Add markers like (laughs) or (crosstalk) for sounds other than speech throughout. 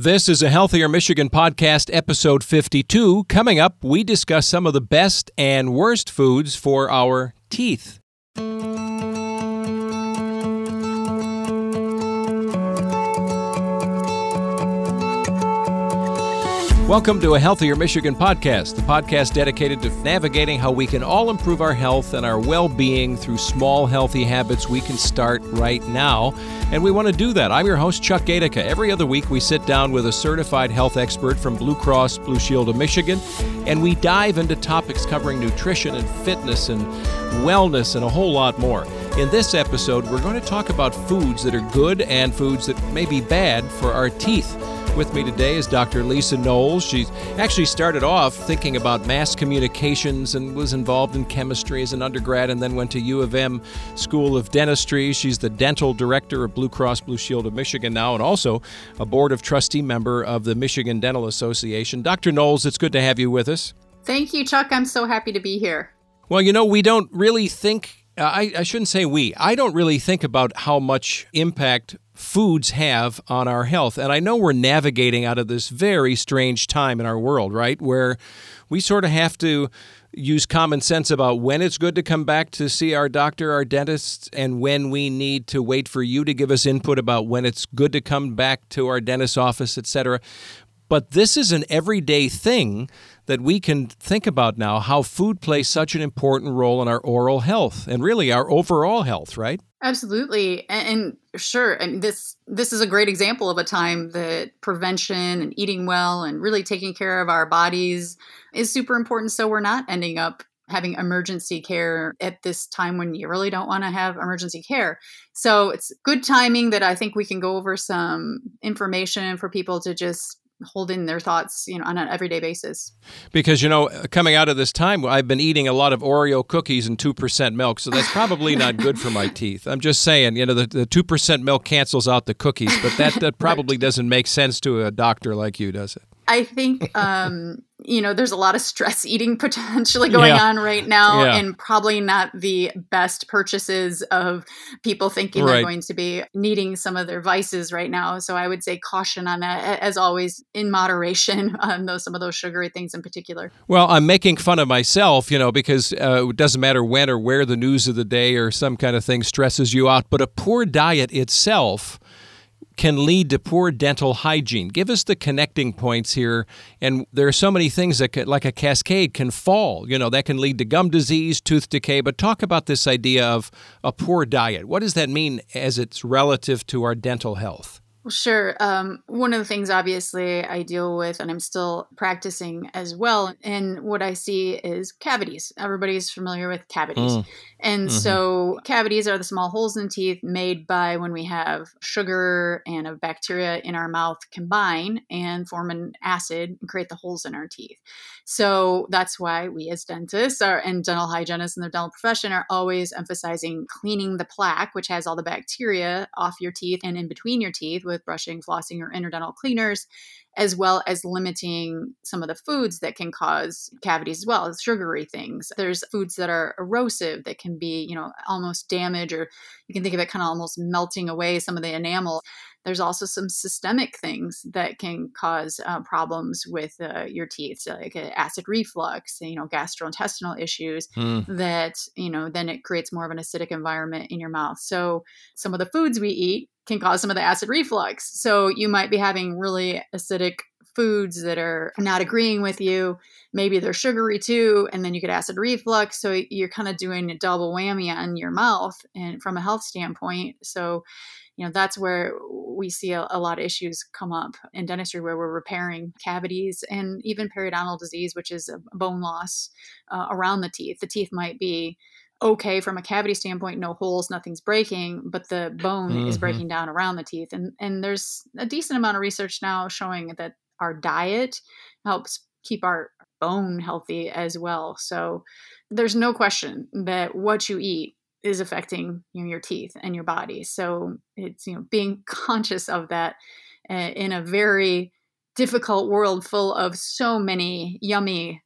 This is a Healthier Michigan podcast, episode 52. Coming up, we discuss some of the best and worst foods for our teeth. Welcome to a Healthier Michigan podcast, the podcast dedicated to navigating how we can all improve our health and our well being through small, healthy habits we can start right now. And we want to do that. I'm your host, Chuck Gaidica. Every other week, we sit down with a certified health expert from Blue Cross Blue Shield of Michigan, and we dive into topics covering nutrition and fitness and wellness and a whole lot more. In this episode, we're going to talk about foods that are good and foods that may be bad for our teeth. With me today is Dr. Lisa Knowles. She actually started off thinking about mass communications and was involved in chemistry as an undergrad and then went to U of M School of Dentistry. She's the dental director of Blue Cross Blue Shield of Michigan now and also a board of trustee member of the Michigan Dental Association. Dr. Knowles, it's good to have you with us. Thank you, Chuck. I'm so happy to be here. Well, you know, we don't really think uh, I, I, shouldn't say we. I don't really think about how much impact foods have on our health. And I know we're navigating out of this very strange time in our world, right? Where we sort of have to use common sense about when it's good to come back to see our doctor, our dentist, and when we need to wait for you to give us input about when it's good to come back to our dentist's office, etc. But this is an everyday thing that we can think about now how food plays such an important role in our oral health and really our overall health, right? Absolutely. And, and sure, I mean, this this is a great example of a time that prevention and eating well and really taking care of our bodies is super important so we're not ending up having emergency care at this time when you really don't want to have emergency care. So it's good timing that I think we can go over some information for people to just hold in their thoughts you know on an everyday basis. Because you know coming out of this time i've been eating a lot of oreo cookies and 2% milk so that's probably not good for my teeth. I'm just saying you know the, the 2% milk cancels out the cookies but that, that probably (laughs) right. doesn't make sense to a doctor like you does it I think (laughs) um, you know there's a lot of stress eating (laughs) potentially going yeah. on right now, yeah. and probably not the best purchases of people thinking right. they're going to be needing some of their vices right now. So I would say caution on that, as always, in moderation (laughs) on those some of those sugary things in particular. Well, I'm making fun of myself, you know, because uh, it doesn't matter when or where the news of the day or some kind of thing stresses you out, but a poor diet itself can lead to poor dental hygiene. Give us the connecting points here. And there are so many things that, could, like a cascade, can fall. You know, that can lead to gum disease, tooth decay. But talk about this idea of a poor diet. What does that mean as it's relative to our dental health? Sure. Um, one of the things, obviously, I deal with, and I'm still practicing as well. And what I see is cavities. Everybody's familiar with cavities. Mm. And mm-hmm. so, cavities are the small holes in teeth made by when we have sugar and a bacteria in our mouth combine and form an acid and create the holes in our teeth. So, that's why we as dentists are, and dental hygienists in the dental profession are always emphasizing cleaning the plaque, which has all the bacteria off your teeth and in between your teeth with brushing, flossing, or interdental cleaners as well as limiting some of the foods that can cause cavities as well as sugary things. There's foods that are erosive that can be, you know, almost damage, or you can think of it kind of almost melting away some of the enamel. There's also some systemic things that can cause uh, problems with uh, your teeth, so like acid reflux, you know, gastrointestinal issues. Mm. That you know, then it creates more of an acidic environment in your mouth. So some of the foods we eat can cause some of the acid reflux. So you might be having really acidic foods that are not agreeing with you. Maybe they're sugary too, and then you get acid reflux. So you're kind of doing a double whammy on your mouth and from a health standpoint. So, you know, that's where we see a, a lot of issues come up in dentistry where we're repairing cavities and even periodontal disease, which is a bone loss uh, around the teeth. The teeth might be okay from a cavity standpoint no holes nothing's breaking but the bone mm-hmm. is breaking down around the teeth and and there's a decent amount of research now showing that our diet helps keep our bone healthy as well. So there's no question that what you eat is affecting you know, your teeth and your body. So it's you know being (laughs) conscious of that uh, in a very difficult world full of so many yummy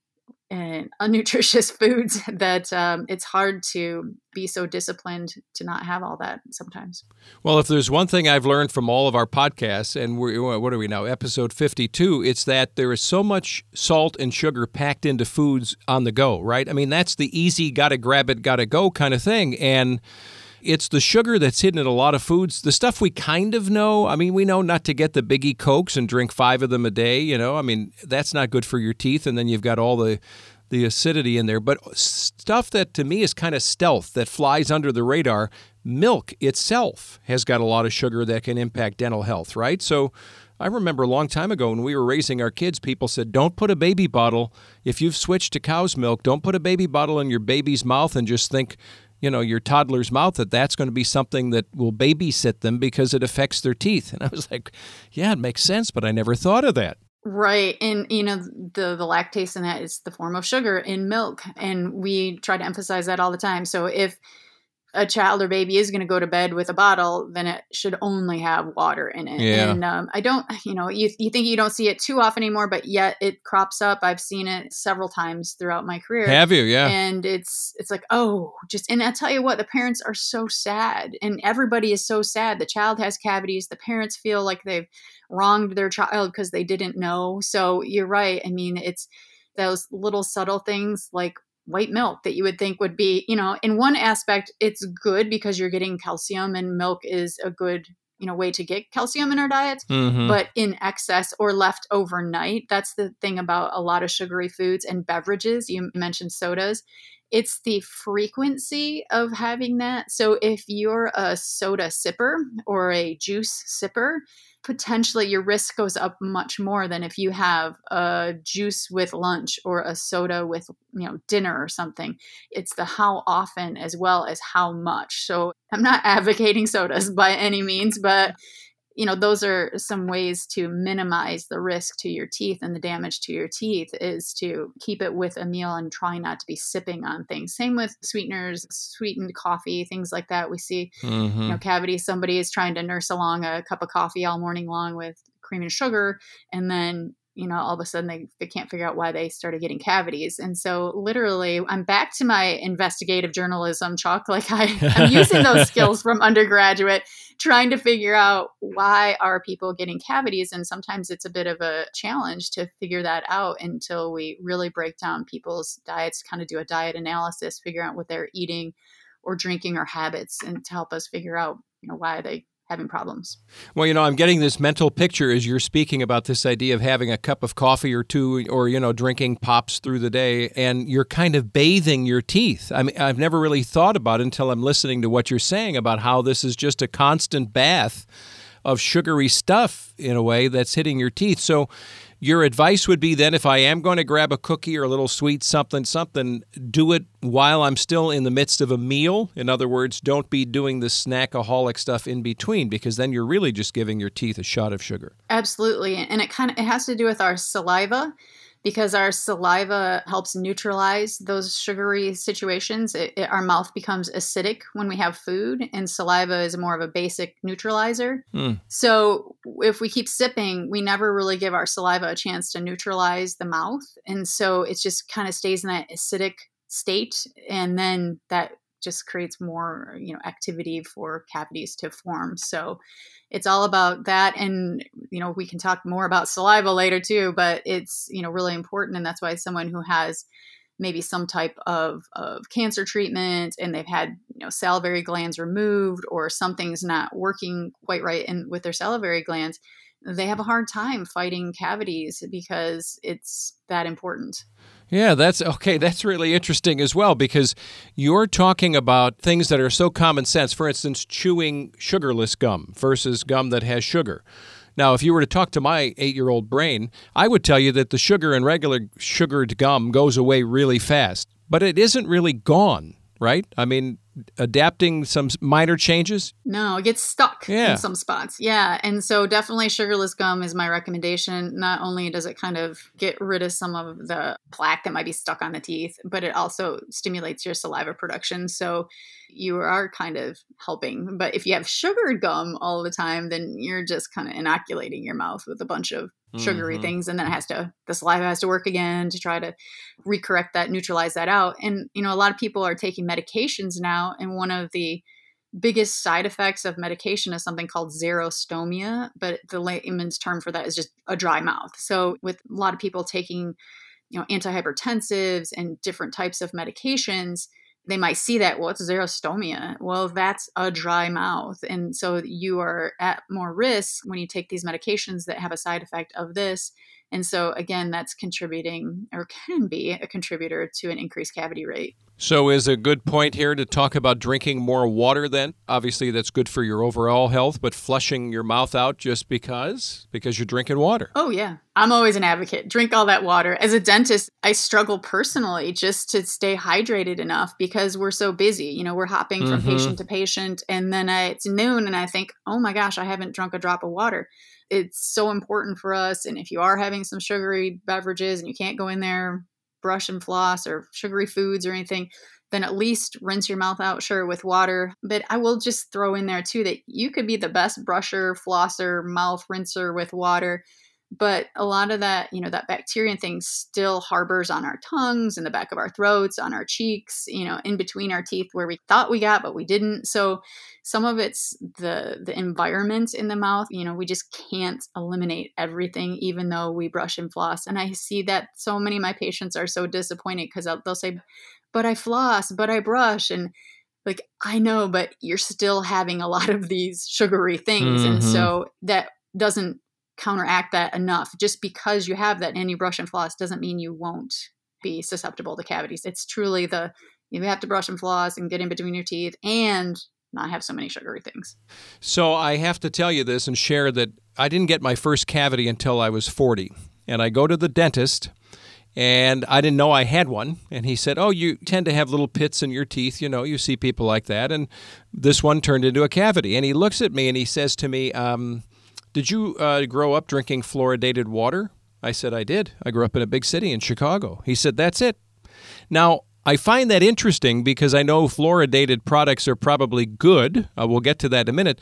and unnutritious (laughs) foods that um, it's hard to be so disciplined to not have all that sometimes. Well, if there's one thing I've learned from all of our podcasts, and we're, what are we now, episode 52, it's that there is so much salt and sugar packed into foods on the go, right? I mean, that's the easy, gotta grab it, gotta go kind of thing. And it's the sugar that's hidden in a lot of foods. The stuff we kind of know. I mean, we know not to get the biggie cokes and drink five of them a day. You know, I mean, that's not good for your teeth. And then you've got all the the acidity in there. But stuff that to me is kind of stealth that flies under the radar. Milk itself has got a lot of sugar that can impact dental health, right? So. I remember a long time ago when we were raising our kids, people said, Don't put a baby bottle. If you've switched to cow's milk, don't put a baby bottle in your baby's mouth and just think, you know your toddler's mouth that that's going to be something that will babysit them because it affects their teeth. And i was like yeah it makes sense but i never thought of that. Right and you know the the lactose in that is the form of sugar in milk and we try to emphasize that all the time. So if a child or baby is going to go to bed with a bottle, then it should only have water in it. Yeah. And um, I don't, (sighs) you know, you, you think you don't see it too often anymore, but yet it crops up. I've seen it several times throughout my career. Have you? Yeah. And it's it's like, oh, just and I tell you what, the parents are so sad, and everybody is so sad. The child has cavities. The parents feel like they've wronged their child because they didn't know. So you're right. I mean, it's those little subtle things like white milk that you would think would be, you know, in one aspect, it's good because you're getting calcium and milk is a good, you know, way to get calcium in our diets. Mm-hmm. But in excess or left overnight, that's the thing about a lot of sugary foods and beverages. You mentioned sodas. It's the frequency of having that. So if you're a soda sipper or a juice sipper, potentially your risk goes up much more than if you have a juice with lunch or a soda with you know dinner or something it's the how often as well as how much so i'm not (laughs) advocating sodas by any means but you know those are some ways to minimize the risk to your teeth and the damage to your teeth is to keep it with a meal and try not to be sipping on things same with sweeteners sweetened coffee things like that we see mm-hmm. you know cavities somebody is trying to nurse along a cup of coffee all morning long with cream and sugar and then you know, all of a sudden they, they can't figure out why they started getting cavities. And so literally I'm back to my investigative journalism, Chuck. (laughs) Like I, I'm using those skills (laughs) from undergraduate, trying to figure out why are people getting cavities. And sometimes it's a bit of a challenge to figure that out until we really break down people's diets, kind of do a diet analysis, figure out what they're eating or drinking or habits and to help us figure out, you know, why they having problems. Well, you know, I'm getting this mental picture as you're speaking about this idea of having a cup of coffee or two or, you know, drinking pops through the day and you're kind of bathing your teeth. I mean, I've never really thought about it until I'm listening to what you're saying about how this is just a constant bath of sugary stuff in a way that's hitting your teeth. So, your advice would be then if I am going to grab a cookie or a little sweet something, something, do it while I'm still in the midst of a meal. In other words, don't be doing the snackaholic stuff in between because then you're really just giving your teeth a shot of sugar. Absolutely. And it kind of it has to do with our saliva because our saliva helps neutralize those sugary situations. It, it, our mouth becomes acidic when we have food, and saliva is more of a basic neutralizer. Mm. So, if we keep sipping, we never really give our saliva a chance to neutralize the mouth. And so, it just kind of stays in that acidic state. And then that just creates more you know activity for cavities to form. So it's all about that and you know we can talk more about saliva later too but it's you know really important and that's why someone who has maybe some type of, of cancer treatment and they've had you know salivary glands removed or something's not working quite right in with their salivary glands they have a hard time fighting cavities because it's that important yeah, that's okay. That's really interesting as well because you're talking about things that are so common sense. For instance, chewing sugarless gum versus gum that has sugar. Now, if you were to talk to my eight year old brain, I would tell you that the sugar in regular sugared gum goes away really fast, but it isn't really gone, right? I mean, adapting some minor changes? No, it gets stuck yeah. in some spots. Yeah. And so definitely sugarless gum is my recommendation. Not only does it kind of get rid of some of the plaque that might be stuck on the teeth, but it also stimulates your saliva production. So you are kind of helping. But if you have sugared gum all the time, then you're just kind of inoculating your mouth with a bunch of sugary mm-hmm. things and then it has to the saliva has to work again to try to recorrect that neutralize that out and you know a lot of people are taking medications now and one of the biggest side effects of medication is something called xerostomia but the layman's term for that is just a dry mouth so with a lot of people taking you know antihypertensives and different types of medications they might see that well it's xerostomia. Well that's a dry mouth. And so you are at more risk when you take these medications that have a side effect of this and so, again, that's contributing or can be a contributor to an increased cavity rate. So, is a good point here to talk about drinking more water then? Obviously, that's good for your overall health, but flushing your mouth out just because? Because you're drinking water. Oh, yeah. I'm always an advocate. Drink all that water. As a dentist, I struggle personally just to stay hydrated enough because we're so busy. You know, we're hopping from mm-hmm. patient to patient, and then I, it's noon, and I think, oh my gosh, I haven't drunk a drop of water it's so important for us. And if you are having some sugary beverages and you can't go in there, brush and floss or sugary foods or anything, then at least rinse your mouth out, sure, with water. But I will just throw in there too that you could be the best brusher, flosser, mouth rinser with water but a lot of that you know that bacteria thing still harbors on our tongues in the back of our throats on our cheeks you know in between our teeth where we thought we got but we didn't. So some of it's the the environment in the mouth you know we just can't eliminate everything even though we brush and floss. And i see that so many of my patients are so disappointed because they'll say but i floss but i brush and like i know but you're still having a lot of these sugary things. Mm-hmm. and so that doesn't counteract that enough. Just because you have that and you brush and floss doesn't mean you won't be susceptible to cavities. It's truly the you have to brush and floss and get in between your teeth and not have so many sugary things. So I have to tell you this and share that I didn't get my first cavity until I was 40. And I go to the dentist and I didn't know I had one. And he said, Oh, you tend to have little pits in your teeth. You know, you see people like that. And this one turned into a cavity. And he looks at me and he says to me, um, did you uh, grow up drinking fluoridated water? I said, I did. I grew up in a big city in Chicago. He said, That's it. Now, I find that interesting because I know fluoridated products are probably good. Uh, we'll get to that in a minute.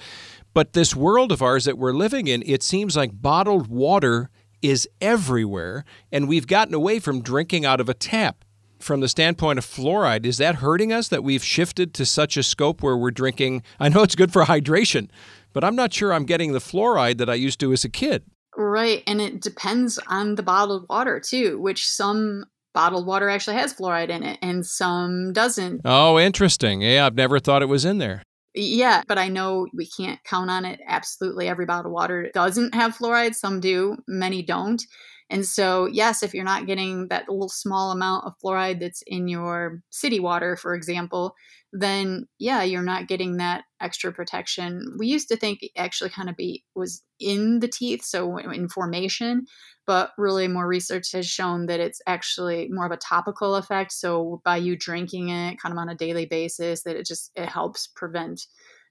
But this world of ours that we're living in, it seems like bottled water is everywhere, and we've gotten away from drinking out of a tap. From the standpoint of fluoride, is that hurting us that we've shifted to such a scope where we're drinking? I know it's good for hydration, but I'm not sure I'm getting the fluoride that I used to as a kid. Right. And it depends on the bottled water, too, which some bottled water actually has fluoride in it and some doesn't. Oh, interesting. Yeah, I've never thought it was in there. Yeah, but I know we can't count on it. Absolutely every bottled water doesn't have fluoride. Some do, many don't. And so, yes, if you're not getting that little small amount of fluoride that's in your city water, for example, then yeah, you're not getting that extra protection. We used to think actually kind of be was in the teeth, so in formation, but really more research has shown that it's actually more of a topical effect. So by you drinking it kind of on a daily basis, that it just it helps prevent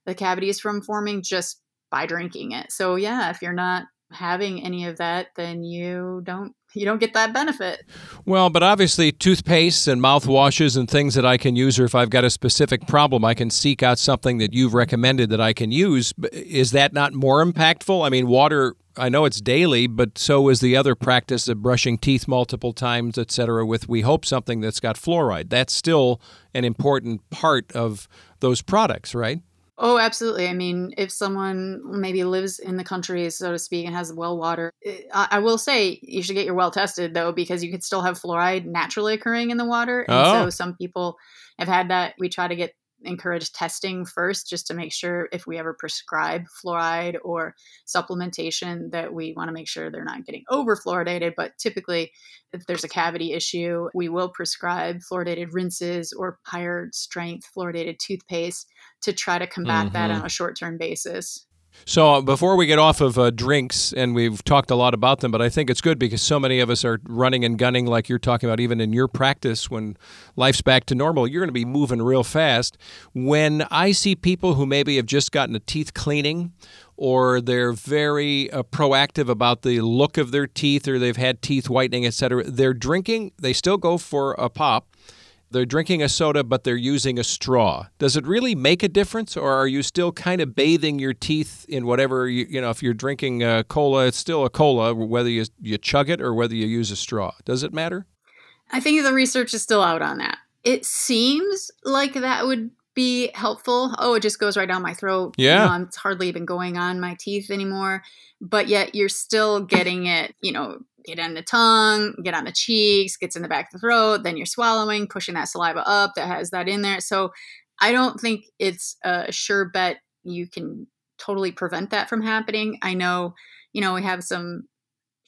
the cavities from forming just by drinking it. So yeah, if you're not having any of that, then you don't you don't get that benefit. Well, but obviously toothpaste and mouthwashes and things that I can use or if I've got a specific problem, I can seek out something that you've recommended that I can use. Is that not more impactful? I mean, water I know it's daily, but so is the other practice of brushing teeth multiple times, et cetera, with we hope something that's got fluoride. That's still an important part of those products, right? Oh, absolutely. I mean, if someone maybe lives in the country, so to speak, and has well water, eh, I, will say you should get your well tested though, because you could still have fluoride naturally occurring in the water. And oh. so some people have had that. We try to get encourage testing first just to make sure if we ever prescribe fluoride or supplementation that we want to make sure they're not getting over fluoridated but typically if there's a cavity issue we will prescribe fluoridated rinses or higher strength fluoridated toothpaste to try to combat mm-hmm. that on a short-term basis So uh, before we get off of uh, drinks, and we've talked a lot about them, but I think it's good because so many of us are running and gunning, like you're talking about, even in your practice when life's back to normal. You're going to be moving real fast. When I see people who maybe have just gotten a teeth cleaning, or they're very uh, proactive about the look of their teeth, or they've had teeth whitening, etc., they're drinking. They still go for a pop they're drinking a soda, but they're using a straw. Does it really make a difference, or are you still kind of bathing your teeth in whatever you, you know? If you're drinking a cola, it's still a cola, whether you you chug it or whether you use a straw. Does it matter? I think the research is still out on that. It seems like that would be helpful. Oh, it just goes right down my throat. Yeah, you know, it's hardly even going on my teeth anymore. But yet you're still getting it. You know, get on the tongue, get on the cheeks, gets in the back of the throat, then you're swallowing, pushing that saliva up that has that in there. So I don't think it's a sure bet you can totally prevent that from happening. I know, you know, we have some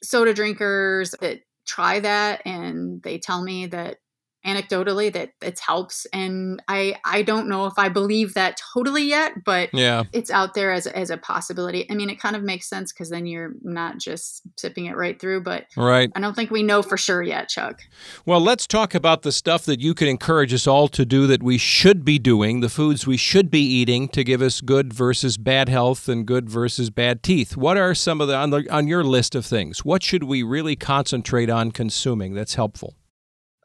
soda drinkers that try that and they tell me that anecdotally that it helps and i i don't know if i believe that totally yet but yeah. it's out there as, as a possibility. I mean it kind of makes sense because then you're not just sipping it right through but right. I don't think we know for sure yet chuck. Well let's talk about the stuff that you can encourage us all to do that we should be doing the foods we should be eating to give us good versus bad health and good versus bad teeth. What are some of the on, the, on your list of things what should we really concentrate on consuming that's helpful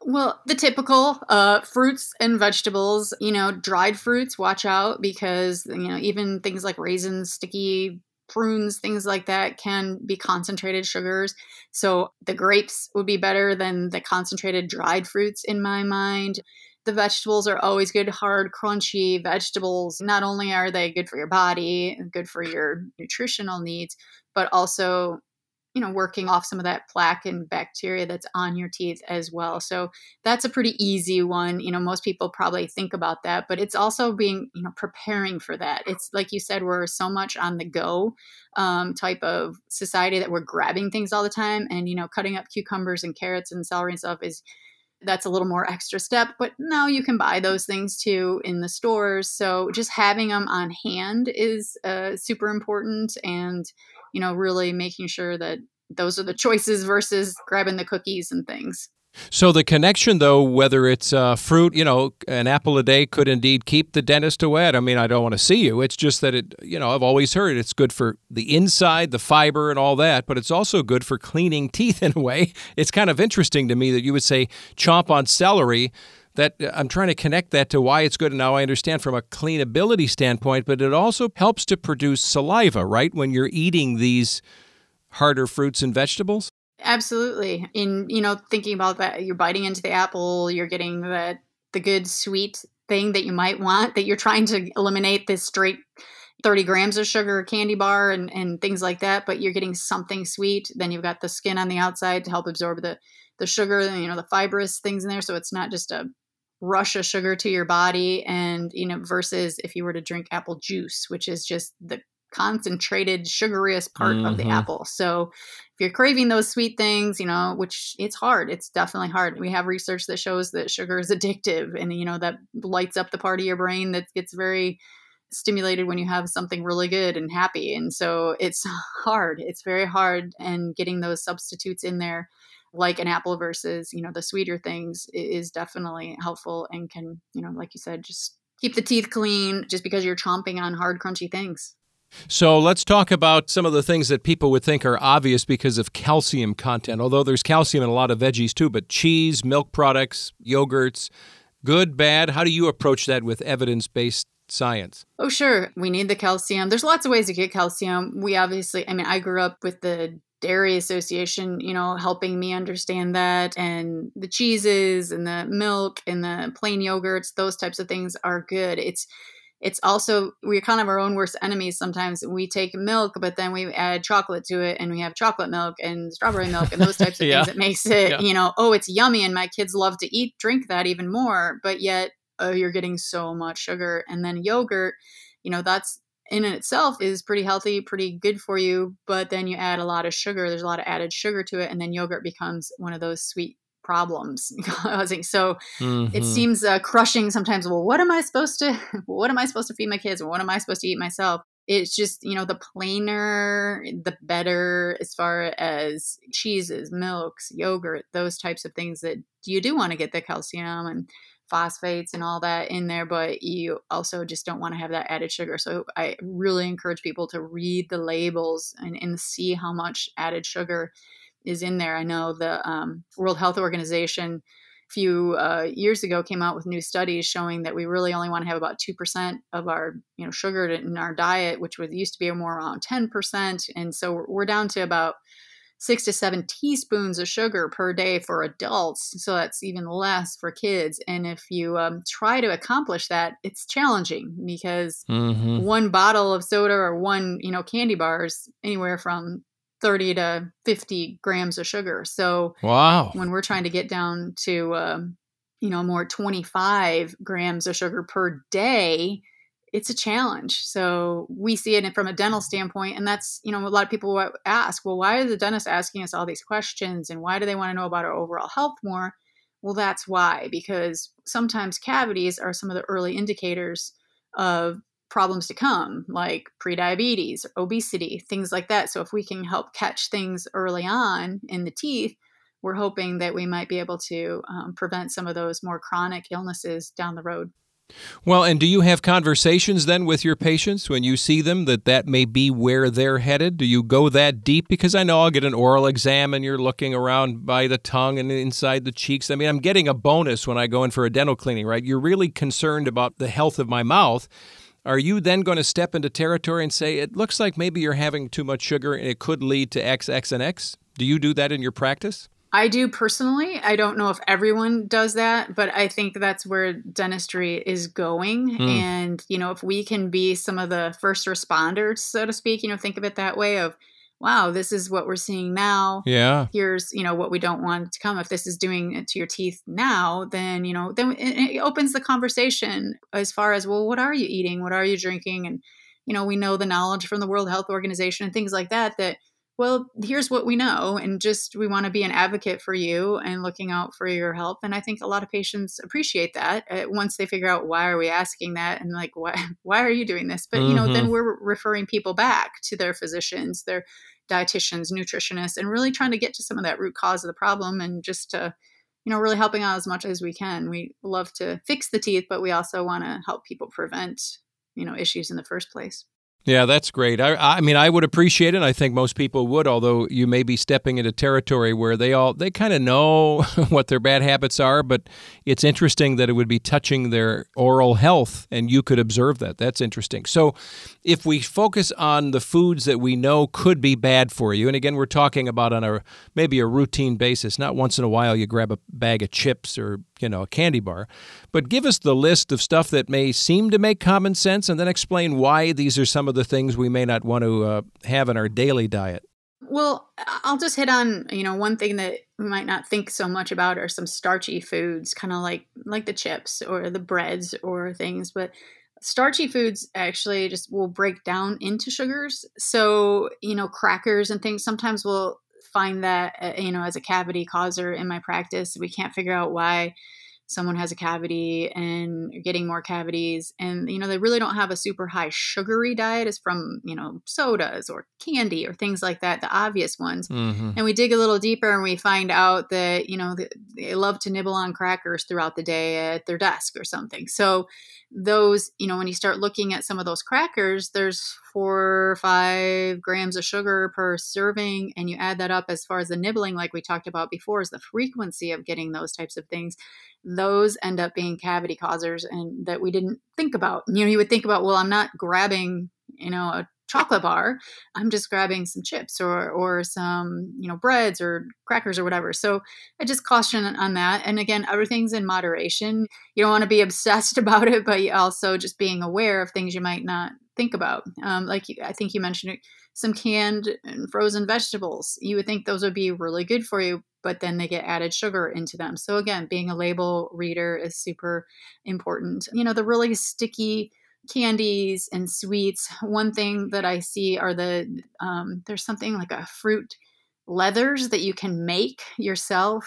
well, the typical uh, fruits and vegetables, you know, dried fruits, watch out because, you know, even things like raisins, sticky prunes, things like that can be concentrated sugars. So the grapes would be better than the concentrated dried fruits in my mind. The vegetables are always good, hard, crunchy vegetables. Not only are they good for your body, good for your nutritional needs, but also you know working off some of that plaque and bacteria that's on your teeth as well. So that's a pretty easy one you know most people probably think about that but it's also being you know preparing for that. It's like you said we're so much on the go um, type of society that we're grabbing things all the time and you know cutting up cucumbers and carrots and celery and stuff is that's a little more extra step but now you can buy those things too in the stores. So just having them on hand is uh, super important and you know, really making sure that those are the choices versus grabbing the cookies and things. So the connection, though, whether it's uh, fruit, you know, an apple a day could indeed keep the dentist away. I mean, I don't want to see you. It's just that it, you know, I've always heard it's good for the inside, the fiber, and all that, but it's also good for cleaning (laughs) teeth in a way. It's kind of interesting to me that you would say chomp on celery that I'm trying to connect that to why it's good. And now I understand from a cleanability standpoint, but it also helps to produce saliva, right? When you're eating these harder fruits and vegetables. Absolutely. In, you know, thinking about that, you're biting into the apple, you're getting the, the good sweet thing that you might want, that you're trying to eliminate this straight 30 grams of sugar candy bar and, and things like that, but you're getting something sweet. Then you've got the skin on the outside to help absorb the, the sugar, you know, the fibrous things in there. So it's not just a rush of sugar to your body and you know versus if you were to drink apple juice which is just the concentrated sugariest part mm-hmm. of the mm-hmm. apple so if you're craving those sweet things you know which it's hard it's definitely hard we have research that shows that sugar is addictive and you know that lights up the part of your brain that gets very stimulated when you have something really good and happy and so it's (laughs) hard it's very hard and getting those substitutes in there like an apple versus you know the sweeter things is definitely helpful and can you know like you said just keep the teeth clean just because you're chomping on hard crunchy things so let's talk about some of the things that people would think are obvious because of calcium content although there's calcium in a lot of veggies too but cheese milk products yogurts good bad how do you approach that with evidence-based science? Oh, sure. We need the calcium. There's lots of ways to get calcium. We obviously, I mean, I grew up with the dairy association you know helping me understand that and the cheeses and the milk and the plain yogurts those types of things are good it's it's also we're kind of our own worst enemies sometimes we take milk but then we add chocolate to it and we have chocolate milk and strawberry milk and those (laughs) types of yeah. things that makes it yeah. you know oh it's yummy and my kids love to eat drink that even more but yet oh you're getting so much sugar and then yogurt you know that's in itself is pretty healthy, pretty good for you, but then you add a lot of sugar. There's a lot of added sugar to it, and then yogurt becomes one of those sweet problems (laughs) causing. So mm-hmm. it seems uh, crushing sometimes. Well, what am I supposed to? (laughs) What am I supposed to feed my kids? What am I supposed to eat myself? it's just you know the plainer the better as far as cheeses milks yogurt those types of things that you do want to get the calcium and phosphates and all that in there but you also just don't want to have that added sugar. So i really encourage people to read the labels and, and see how much added sugar is in there. I know the um, world health organization a few uh, years ago came out with new studies showing that we really only want to have about 2% of our you know sugar in our diet which was used to be more around 10% and so we're down to about six to seven teaspoons of sugar per day for adults so that's even less for kids and if you um, try to accomplish that it's challenging because mm-hmm. one bottle of soda or one you know candy bars anywhere from 30 to 50 grams of sugar. So wow, when we're trying to get down to um, you know more 25 grams of sugar per day, it's a challenge. So we see it from a dental standpoint, and that's you know a lot of people ask, well, why are the dentists asking us all these questions, and why do they want to know about our overall health more? Well, that's why because sometimes cavities are some of the early indicators of problems to come, like prediabetes, obesity, things like that. So, if we can help catch things early on in the teeth, we're hoping that we might be able to um, prevent some of those more chronic illnesses down the road. Well, and do you have conversations then with your patients when you see them that that may be where they're headed? Do you go that deep? Because I know I'll get an oral exam and you're looking around by the tongue and inside the cheeks. I mean, I'm getting a bonus when I go in for a dental cleaning, right? You're really concerned about the health of my mouth. Are you then going to step into territory and say, it looks like maybe you're having too much sugar and it could lead to X, X, and X? Do you do that in your practice? I do personally. I don't know if everyone does that, but I think that's where dentistry is going. Mm. And, you know, if we can be some of the first responders, so to speak, you know, think of it that way of, wow, this is what we're seeing now. Yeah. Here's, you know, what we don't want to come. If this is doing it to your teeth now, then, you know, then it opens the conversation as far as, well, what are you eating? What are you drinking? And, you know, we know the knowledge from the World Health Organization and things like that, that, well, here's what we know. And just we want to be an advocate for you and looking out for your help. And I think a lot of patients appreciate that uh, once they figure out why are we asking that and like, why, (laughs) why are you doing this? But, mm-hmm. you know, then mm-hmm. we're referring people back to their physicians, their dietitians, nutritionists, and really trying to get to some of that root cause of the problem and just to, you know, really helping out as much as we can. We love to fix the teeth, but we also want to help people prevent, you know, issues in the first place. Yeah, that's great. I, I mean, I would appreciate it. I think most people would, although you may be stepping into territory where they all they kind of know (laughs) what their bad habits are. But it's interesting that it would be touching their oral health, and you could observe that. That's interesting. So, if we focus on the foods that we know could be bad for you, and again, we're talking about on a maybe a routine basis, not once in a while you grab a bag of chips or you know, a candy bar. But give us the list of stuff that may seem to make common sense and then explain why these are some of the things we may not want to uh, have in our daily diet. Well, I'll just hit on, you know, one thing that we might not think so much about are some starchy foods, kind of like like the chips or the breads or things, but starchy foods actually just will break down into sugars. So, you know, crackers and things sometimes will find that uh, you know as a cavity causer in my practice we can't figure out why someone has a cavity and getting more cavities and you know they really don't have a super high sugary diet is from you know sodas or candy or things like that the obvious ones mm-hmm. and we dig a little deeper and we find out that you know they love to nibble on crackers throughout the day at their desk or something so those you know when you start looking at some of those crackers there's four or five grams of sugar per serving and you add that up as far as the nibbling like we talked about before is the frequency of getting those types of things those end up being cavity causers and that we didn't think about. You know, you would think about, well, I'm not grabbing, you know, a chocolate bar. I'm just grabbing some chips or or some, you know, breads or crackers or whatever. So I just caution on that. And again, everything's in moderation. You don't want to be obsessed (laughs) about it, but also just being aware of things you might not think about. Um, like you, I think you mentioned some canned and frozen vegetables. You would think those would be really good for you, but then they get added sugar into them. So again, being a label reader is super important. You know, the really sticky candies and sweets. One thing that I see are the um, there's something like a fruit leathers that you can make yourself.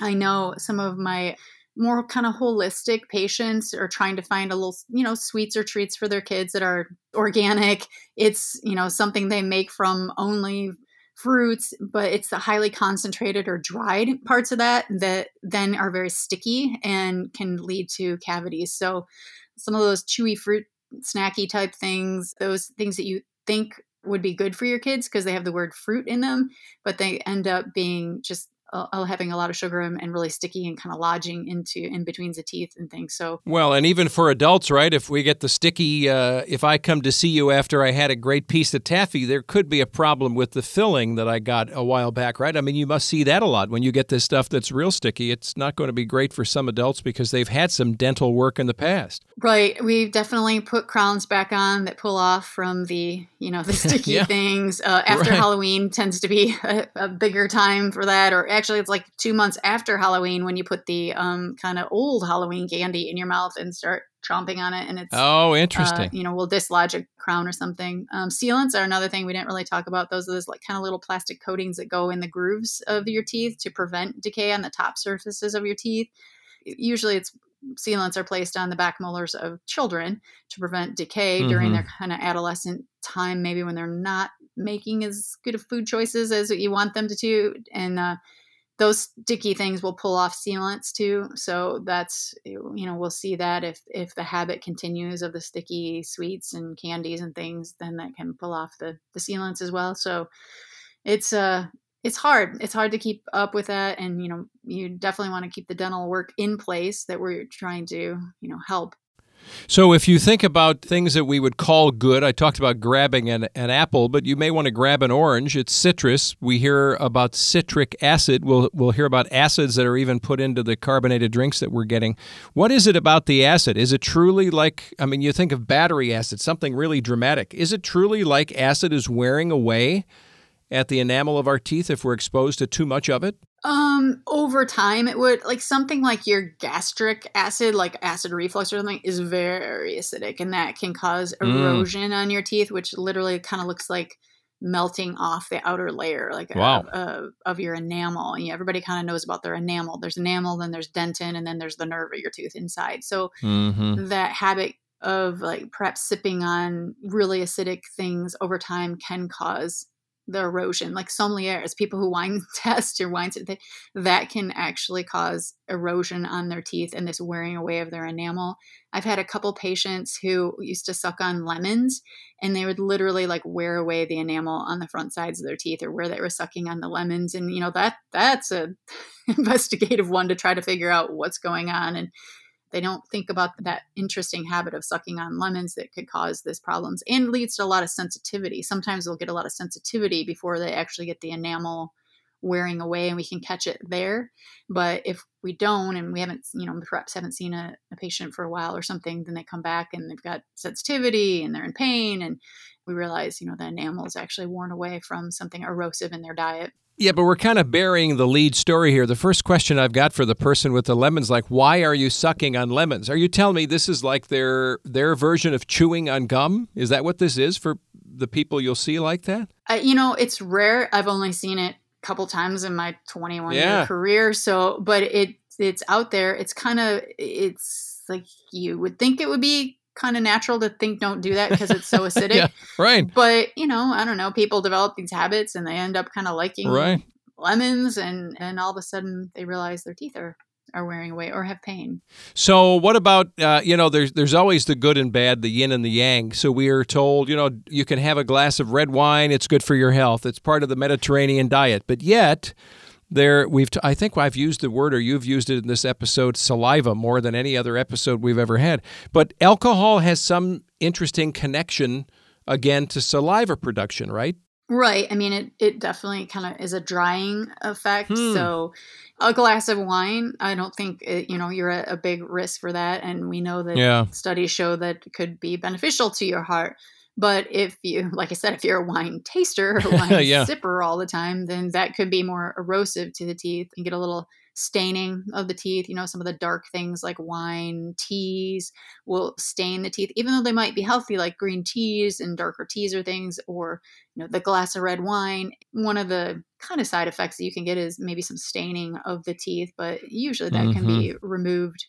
I know some of my more kind of holistic patients are trying to find a little, you know, sweets or treats for their kids that are organic. It's, you know, something they make from only fruits, but it's the highly concentrated or dried parts of that that then are very sticky and can lead to cavities. So some of those chewy fruit snacky type things, those things that you think would be good for your kids because they have the word fruit in them, but they end up being just uh, having a lot of sugar and really sticky and kind of lodging into in between the teeth and things. So well, and even for adults, right? If we get the sticky, uh, if I come to see you after I had a great piece of taffy, there could be a problem with the filling that I got a while back, right? I mean, you must see that a lot when you get this stuff that's real sticky. It's not going to be great for some adults because they've had some dental work in the past. Right. We've definitely put crowns back on that pull off from the you know the (laughs) sticky yeah. things. Uh, after right. Halloween tends to be a, a bigger time for that, or actually it's like two months after Halloween when you put the um, kind of old Halloween candy in your mouth and start chomping on it, and it's oh interesting. Uh, you know, will dislodge a crown or something. Um, sealants are another thing we didn't really talk about. Those are those like kind of little plastic coatings that go in the grooves of your teeth to prevent decay on the top surfaces of your teeth. Usually, it's sealants are placed on the back molars of children to prevent decay mm-hmm. during their kind of adolescent time, maybe when they're not making as good of food choices as you want them to do. And uh, those sticky things will pull off sealants too. So that's you know we'll see that if if the habit continues of the sticky sweets and candies and things, then that can pull off the the sealants as well. So it's uh it's hard. It's hard to keep up with that, and you know you definitely want to keep the dental work in place that we're trying to you know help so, if you think about things that we would call good, I talked about grabbing an, an apple, but you may want to grab an orange. It's citrus. We hear about citric acid. We'll, we'll hear about acids that are even put into the carbonated drinks that we're getting. What is it about the acid? Is it truly like, I mean, you think of battery acid, something really dramatic. Is it truly like acid is wearing away at the enamel of our teeth if we're exposed to too much of it? Um, over time, it would like something like your gastric acid, like acid reflux or something, is very acidic, and that can cause mm. erosion mm. on your teeth, which literally kind of looks like melting off the outer layer, like wow. of, of, of, your enamel. And everybody kind of knows about their enamel. There's enamel, then there's dentin, and then there's the nerve of your tooth inside. So mm-hmm. that habit of like perhaps sipping on really acidic things over time can cause the erosion, like sommeliers, people who wine (laughs) test your wines, that can actually cause erosion on their teeth and this wearing away of their enamel. I've had a couple patients who used to suck on lemons and they would literally like wear away the enamel on the front sides of their teeth or where they were sucking on the lemons. And you know, that that's a (laughs) investigative one to try to figure out what's going on. And they don't think about that interesting habit of sucking on lemons that could cause this problems and leads to a lot of sensitivity. Sometimes they'll get a lot of sensitivity before they actually get the enamel wearing away and we can catch it there. But if we don't and we haven't, you know, perhaps haven't seen a, a patient for a while or something, then they come back and they've got sensitivity and they're in pain and we realize, you know, the enamel is actually worn away from something erosive in their diet. Yeah, but we're kind of burying the lead story here. The first question I've got for the person with the lemons, like, why are you sucking on lemons? Are you telling me this is like their their version of chewing on gum? Is that what this is for the people you'll see like that? Uh, you know, it's rare. I've only seen it couple times in my 21 yeah. year career. So, but it it's out there. It's kind of it's like you would think it would be kind of natural to think don't do that because it's so (laughs) acidic. yeah, right. But, you know, I don't know, people develop these habits and they end up kind of liking right. lemons and and all of a sudden they realize their teeth are are wearing away or have pain. So what about uh, you know there's there's always the good and bad, the yin and the yang. So we are told you know you can have a glass of red wine, it's good for your health. It's part of the Mediterranean diet. But yet there we've t- I think I've used the word or you've used it in this episode saliva more than any other episode we've ever had. But alcohol has some interesting connection again to saliva production, right? Right. I mean, it, it definitely kind of is a drying effect. Hmm. So, a glass of wine, I don't think, it, you know, you're at a big risk for that. And we know that yeah. studies show that it could be beneficial to your heart. But if you, like I said, if you're a wine taster or (laughs) wine yeah. sipper all the time, then that could be more erosive to the teeth and get a little staining of the teeth. You know, some of the dark things like wine, teas will stain the teeth, even though they might be healthy, like green teas and darker teas or things, or, you know, the glass of red wine. One of the kind of side effects that you can get is maybe some staining of the teeth, but usually that mm-hmm. can be mm-hmm. removed.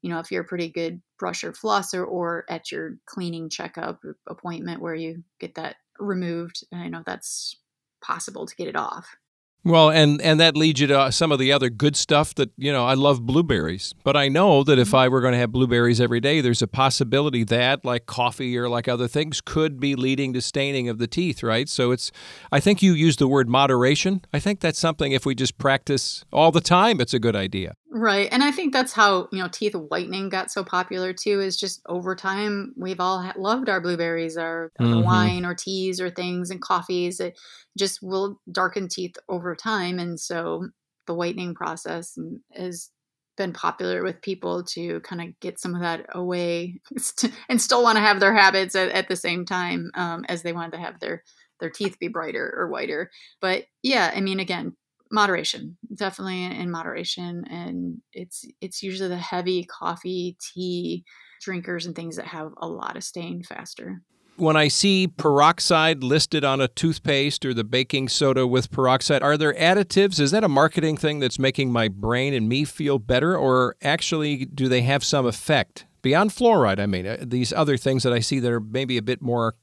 You know, if you're a pretty good brusher flosser or at your cleaning checkup appointment where you get that removed, I know that's possible to get it off. Well, and and that leads you to uh, some of the other good stuff that you know. I love blueberries, but I know that if. I were going to have blueberries every day, there's a possibility that, like coffee or like other things, could be leading to staining of the teeth. Right. So it's. I think you use the word moderation. I think that's something if we just practice all the time, it's a good idea. Right. And I think that's how, you know, teeth whitening got so popular too, is just over time, we've all loved our blueberries or, mm-hmm. wine or teas or things and coffees. It just will darken teeth over time. And so the whitening process has been popular with people to kind of get some of that away (laughs) and still want to have their habits at, at the same time um, as they wanted to have their their teeth be brighter or whiter. But yeah, I mean, again, moderation definitely in moderation and it's it's usually the heavy coffee tea drinkers and things that have a lot of stain faster when I see peroxide listed on a toothpaste or the baking soda with peroxide, are there additives? Is that a marketing thing that's making my brain and me feel better, or actually do they have some effect beyond fluoride? I mean, uh, these other things that I see that are maybe a bit more,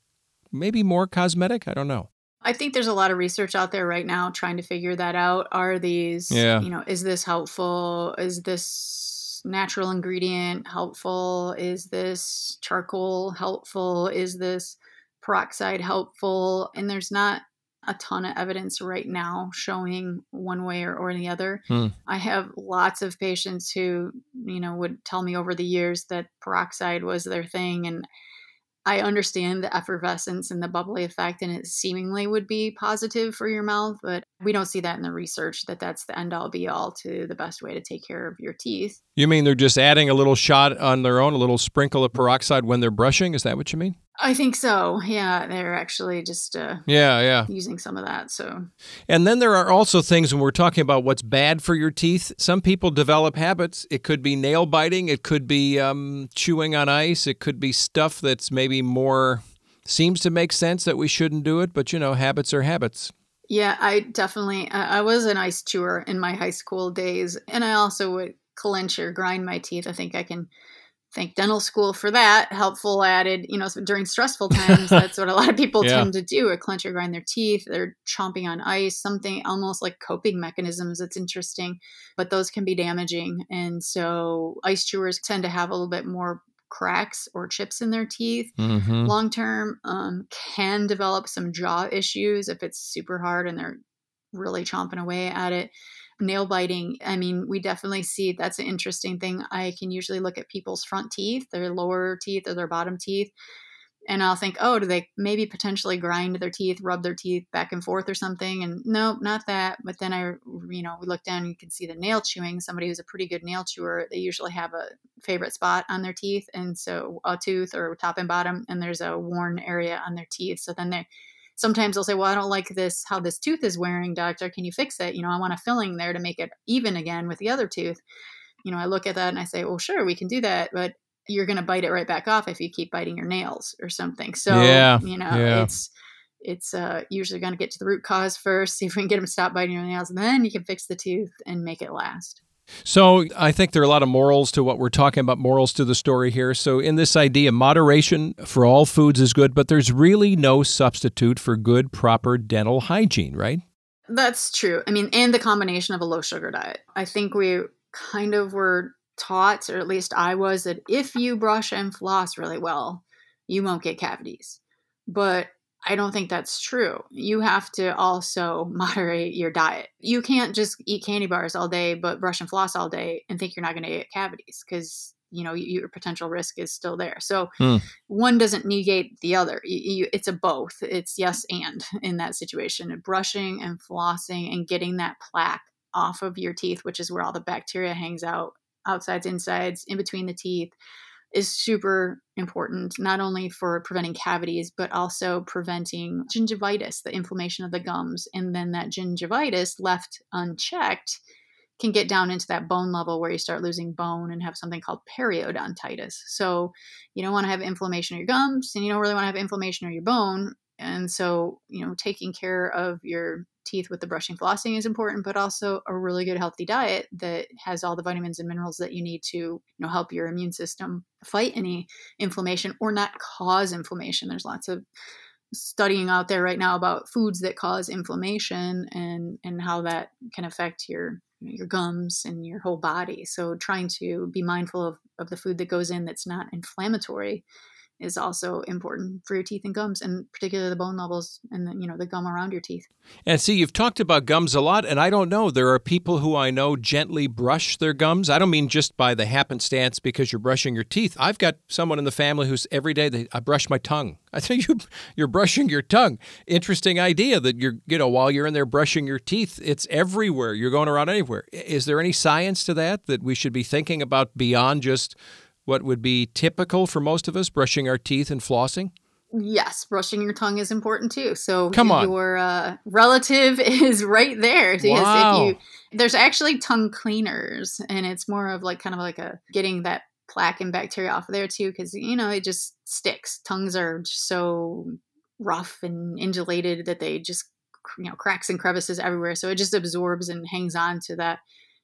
maybe more cosmetic. I don't know. I think there's a lot of research out there right now trying to figure that out. Are these, yeah. you know, is this helpful? Is this natural ingredient helpful? Is this charcoal helpful? Is this peroxide helpful? And there's not a ton of evidence right now showing one way or, or the other. Hmm. I have lots of patients who, you know, would tell me over the years that peroxide was their thing and I understand the effervescence and the bubbly effect, and it seemingly would be positive for your mouth, but we don't see that in the research that that's the end all be all to the best way to take care of your teeth. You mean they're just adding a little shot on their own, a little sprinkle of peroxide when they're brushing? Is that what you mean? I think so. Yeah, they're actually just uh, yeah, yeah, using some of that. So, and then there are also things when we're talking about what's bad for your teeth. Some people develop habits. It could be nail biting. It could be um, chewing on ice. It could be stuff that's maybe more seems to make sense that we shouldn't do it. But you know, habits are habits. Yeah, I definitely. I was an ice chewer in my high school days, and I also would clench or grind my teeth. I think I can thank dental school for that. Helpful added, you know, during stressful times, (laughs) that's what a lot of people yeah. tend to do a clench or grind their teeth. They're chomping on ice, something almost like coping mechanisms. It's interesting, but those can be damaging. And so ice chewers tend to have a little bit more cracks or chips in their teeth mm-hmm. long term um, can develop some jaw issues if it's super hard and they're really chomping away at it nail biting, I mean, we definitely see that's an interesting thing. I can usually look at people's front teeth, their lower teeth or their bottom teeth, and I'll think, oh, do they maybe potentially grind their teeth, rub their teeth back and forth or something? And nope, not that. But then I, you know, we look down and you can see the nail chewing. Somebody who's a pretty good nail chewer, they usually have a favorite spot on their teeth. And so a tooth or top and bottom, and there's a worn area on their teeth. So then they, sometimes they'll say, Well, I don't like this, how this tooth is wearing, doctor. Can you fix it? You know, I want a filling there to make it even again with the other tooth. You know, I look at that and I say, Well, sure, we can do that. But you're going to bite it right back off if you keep biting your nails or something. So, yeah, you know, yeah. it's, it's uh, usually going to get to the root cause first, (laughs) see if we can get them to stop biting your nails, and then you can fix the tooth and make it last. So I think there are a lot of morals to what we're talking about, morals to the story here. So in this idea, moderation for all foods is good, but there's really no substitute for good, proper dental hygiene, right? That's true. I mean, and the combination of a low sugar diet. I think we kind of were taught, or at least I was, that if you brush and floss really well, you won't get cavities. But I don't think that's true. You have to also (laughs) moderate your diet. You can't just eat candy bars all day, but brush and floss all day and think you're not going to get cavities because you know your potential risk is still there. So hmm. one doesn't negate the other. You, you, it's a both. It's yes and (laughs) in that situation. Brushing and flossing and getting that plaque off of your teeth, which is where all the bacteria hangs out, outsides, insides, in between the teeth is super important, not only for preventing cavities, but also preventing gingivitis, the inflammation of the gums. And then that gingivitis left unchecked can get down into that bone level where you start losing bone and have something called periodontitis. So you don't want to have inflammation of your gums and you don't really want to have inflammation of your bone. And so, you know, taking care of your teeth with the brushing flossing is important, but also a really good healthy diet that has all the vitamins and minerals that you need to, you know, help your immune system fight any inflammation or not cause inflammation. There's lots of studying out there right now about foods that cause inflammation and and how that can affect your your gums and your whole body. So trying to be mindful of, of the food that goes in that's not inflammatory is also important for your teeth and gums, and particularly the bone levels and the, you know the gum around your teeth. And see, you've talked about gums a lot, and I don't know. There are people who I know gently brush their gums. I don't mean just by the happenstance because you're brushing your teeth. I've got someone in the family who's every day they I brush my tongue. (laughs) I think you you're brushing your tongue. Interesting idea that you're you know while you're in there brushing your teeth, it's everywhere. You're going around anywhere. Is there any science to that that we should be thinking about beyond just what would be typical for most of us, brushing our teeth and flossing? Yes, brushing your tongue is important too. So Come on. your uh, relative (laughs) is right there. Wow. if you there's actually tongue cleaners, and it's more of like kind of like a getting that plaque and bacteria off of there too, because you know it just sticks. Tongues are so rough and indulated that they just you know cracks and crevices everywhere, so it just absorbs and hangs on to that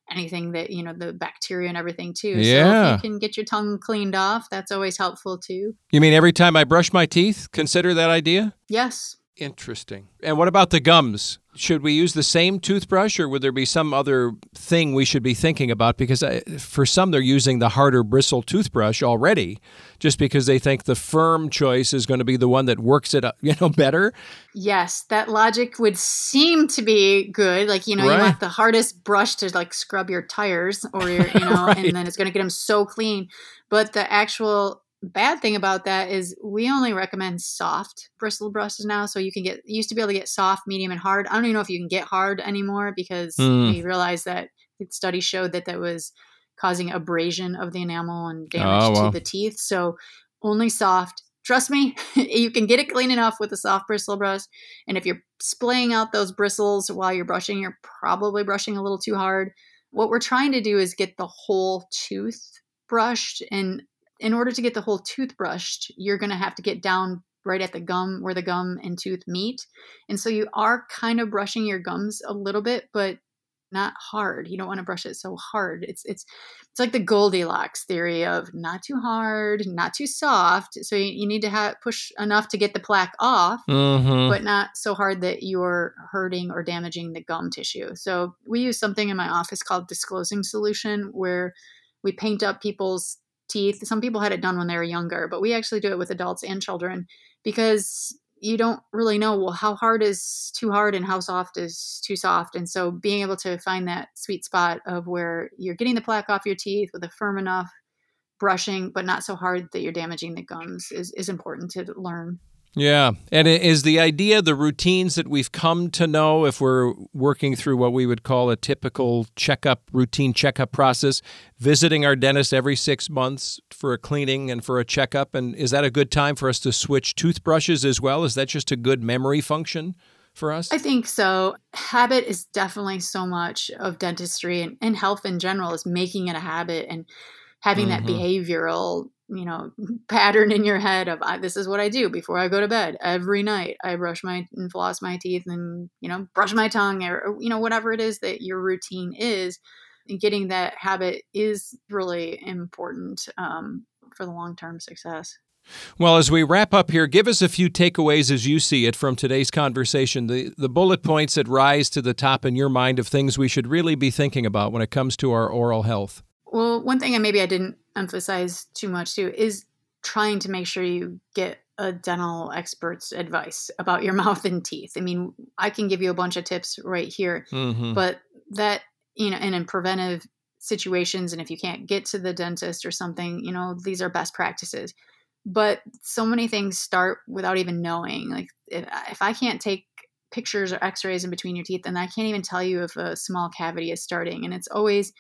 anything that you know the bacteria and everything too. Yeah. So if you can get your tongue cleaned off, that's always helpful too. You mean every time I brush my teeth, consider that idea? Yes. Interesting. And what about the gums? Should we use the same toothbrush or would there be some other thing we should be thinking about? Because uh, for some, they're using the harder bristle toothbrush already just because they think the firm choice is going to be the one that works it uh, (laughs) you know better. Yes, that logic would seem to be good. Like, you know, right. you want the hardest brush to like scrub your tires or your, you (laughs) know, right. and then it's going to get them so clean. But the actual bad thing about that is we only recommend soft bristle brushes now. So you can get used to be able to get soft, medium, and hard. I don't even know if you can get hard anymore because mm. we realized that studies showed that that was causing abrasion of the enamel and damage oh, well. to the teeth. So only soft. Trust me, (laughs) you can get it clean enough with a soft bristle brush. And if you're splaying out those bristles while you're brushing, you're probably brushing a little too hard. What we're trying to do is get the whole tooth brushed and in order to get the whole tooth brushed, you're going to have to get down right at the gum where the gum and tooth meet. And so you are kind of brushing your gums a little bit, but not hard. You don't want to brush it so hard. It's it's it's like the Goldilocks theory of not too hard, not too soft. So you, you need to have push enough to get the plaque off, mm-hmm. but not so hard that you're hurting or damaging the gum tissue. So we use something in my office called disclosing solution where we paint up people's teeth. Some people had it done when they were younger, but we actually do it with adults and children because you don't really know well how hard is too hard and how soft is too soft and so being able to find that sweet spot of where you're getting the plaque off your teeth with a firm enough brushing but not so hard that you're damaging the gums is, is important to learn yeah. And is the idea the routines that we've come to know if we're working through what we would call a typical checkup, routine checkup process, visiting our dentist every six months for a cleaning and for a checkup? And is that a good time for us to switch toothbrushes as well? Is that just a good memory function? For us? I think so. Habit is definitely so much of dentistry and, and health in general is making it a habit and having mm-hmm. that behavioral you know (laughs) pattern in your head of this is what I do before I go to bed every night. I brush my and floss my teeth and you know brush my tongue or, you know whatever it is that your routine is. And getting that habit is really important um, for the long term success. Well, as we wrap up here, give us a few takeaways as you see it from today's conversation. The the bullet points that rise to the top in your mind of things we should really be thinking about when it comes to our oral health. Well, one thing I maybe I didn't emphasize too much too is trying to make sure you get a dental expert's advice about your (laughs) mouth and teeth. I mean, I can give you a bunch of tips right here, mm-hmm. but that, you know, and in preventive situations, and if you can't get to the dentist or something, you know, these are best practices. But so many things start without even knowing. Like, if, if I can't take pictures or x rays in between your teeth, then I can't even tell you if a small cavity is starting. And it's always,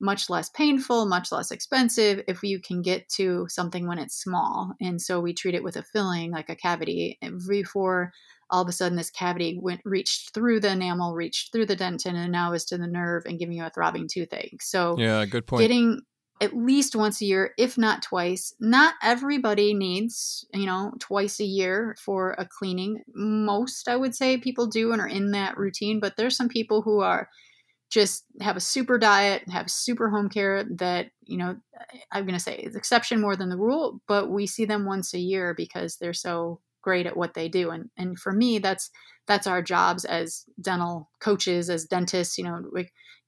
much less painful, much less expensive if you can get to something when it's small. And so we treat it with a filling like a cavity before all of a sudden this cavity went reached through the enamel, reached through the dentin, and now is to the nerve and giving you a throbbing toothache. So yeah, good point. Getting at least once a year, if not twice. Not everybody needs, you know, twice a year for a cleaning. Most, I would say, people do and are in that routine, but there's some people who are just have a super diet, have super home care that, you know, I'm going to say is exception more than the rule, but we see them once a year because they're so great at what they do. And and for me, that's that's our jobs as dental coaches, as dentists, you know,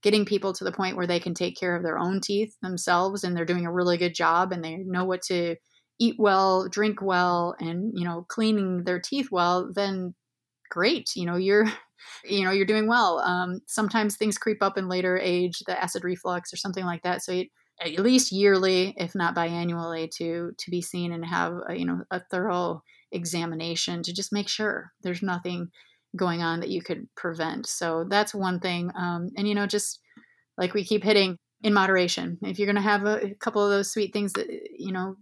getting people to the point where they can take care of their own teeth themselves and they're doing a really good job and they know what to eat well, drink well, and you know, cleaning their teeth well, then great. You know, you're (laughs) you know you're doing well. Um, sometimes things creep up in later age the acid reflux or something like that. So at least yearly if not biannually to to be seen and have a, you know a thorough examination to just make sure there's nothing going on that you could prevent. So that's one thing. Um, and you know just like we keep hitting in moderation. If you're going to have a, a couple of those sweet things that you know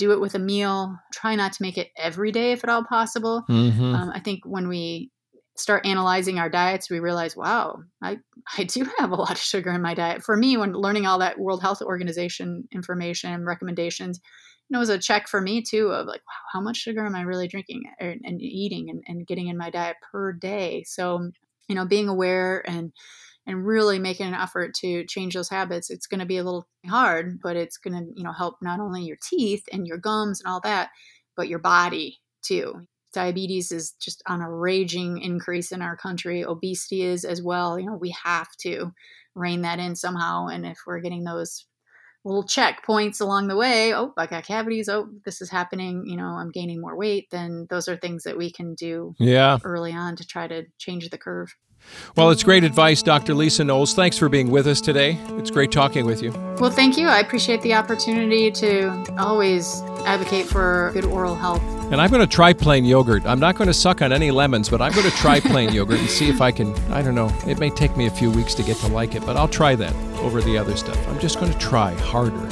do it with a meal try not to make it every day if at all possible mm-hmm. um, i think when we start analyzing our diets, we realize, wow, I, I do (laughs) have a lot of sugar in my diet. For me, when learning all that World Health Organization information and recommendations, you know, it was a check for me too of like, wow, how much sugar am I really drinking and, and eating and, and getting in my diet per day? So, you know, being aware and and really making an effort to change those habits, it's going to be a little hard, but it's going to, you know, help not only your teeth and your gums and all that, but your body too diabetes is just on a raging increase in our country. Obesity is as well. You know, we have to rein that in somehow. And if we're getting those little checkpoints along the way, oh, I got cavities. Oh, this is happening. You know, I'm gaining more weight. Then those are things that we can do yeah. early on to try to change the curve. Well, it's great advice, Dr. Lisa Knowles. Thanks for being with us today. It's great talking with you. Well, thank you. I appreciate the opportunity to always advocate for good oral health. And I'm going to try plain yogurt. I'm not going to suck on any lemons, but I'm going to try plain (laughs) yogurt and see if I can. I don't know. It may take me a few weeks to get to like it, but I'll try that over the other stuff. I'm just going to try harder.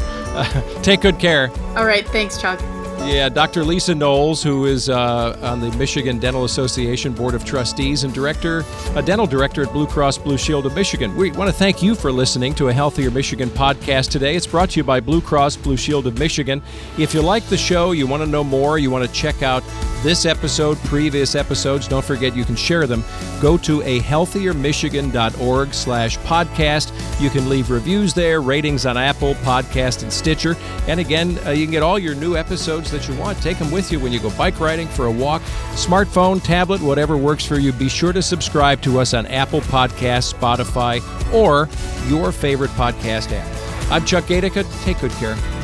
(laughs) take good care. All right. Thanks, Chuck. Yeah, Dr. Lisa Knowles, who is uh, on the Michigan Dental Association Board of Trustees and director, a dental director at Blue Cross Blue Shield of Michigan. We want to thank you for listening to a Healthier Michigan podcast today. It's brought to you by Blue Cross Blue Shield of Michigan. If you like the show, you want to know more, you want to check out this episode, previous episodes, don't forget you can share them. Go to a healthiermichigan.org slash podcast. You can leave reviews there, ratings on Apple, Podcast, and Stitcher. And again, uh, you can get all your new episodes that you want. Take them with you when you go bike riding, for a walk, smartphone, tablet, whatever works for you. Be sure to subscribe to us on Apple Podcasts, Spotify, or your favorite podcast app. I'm Chuck Gaidica. Take good care.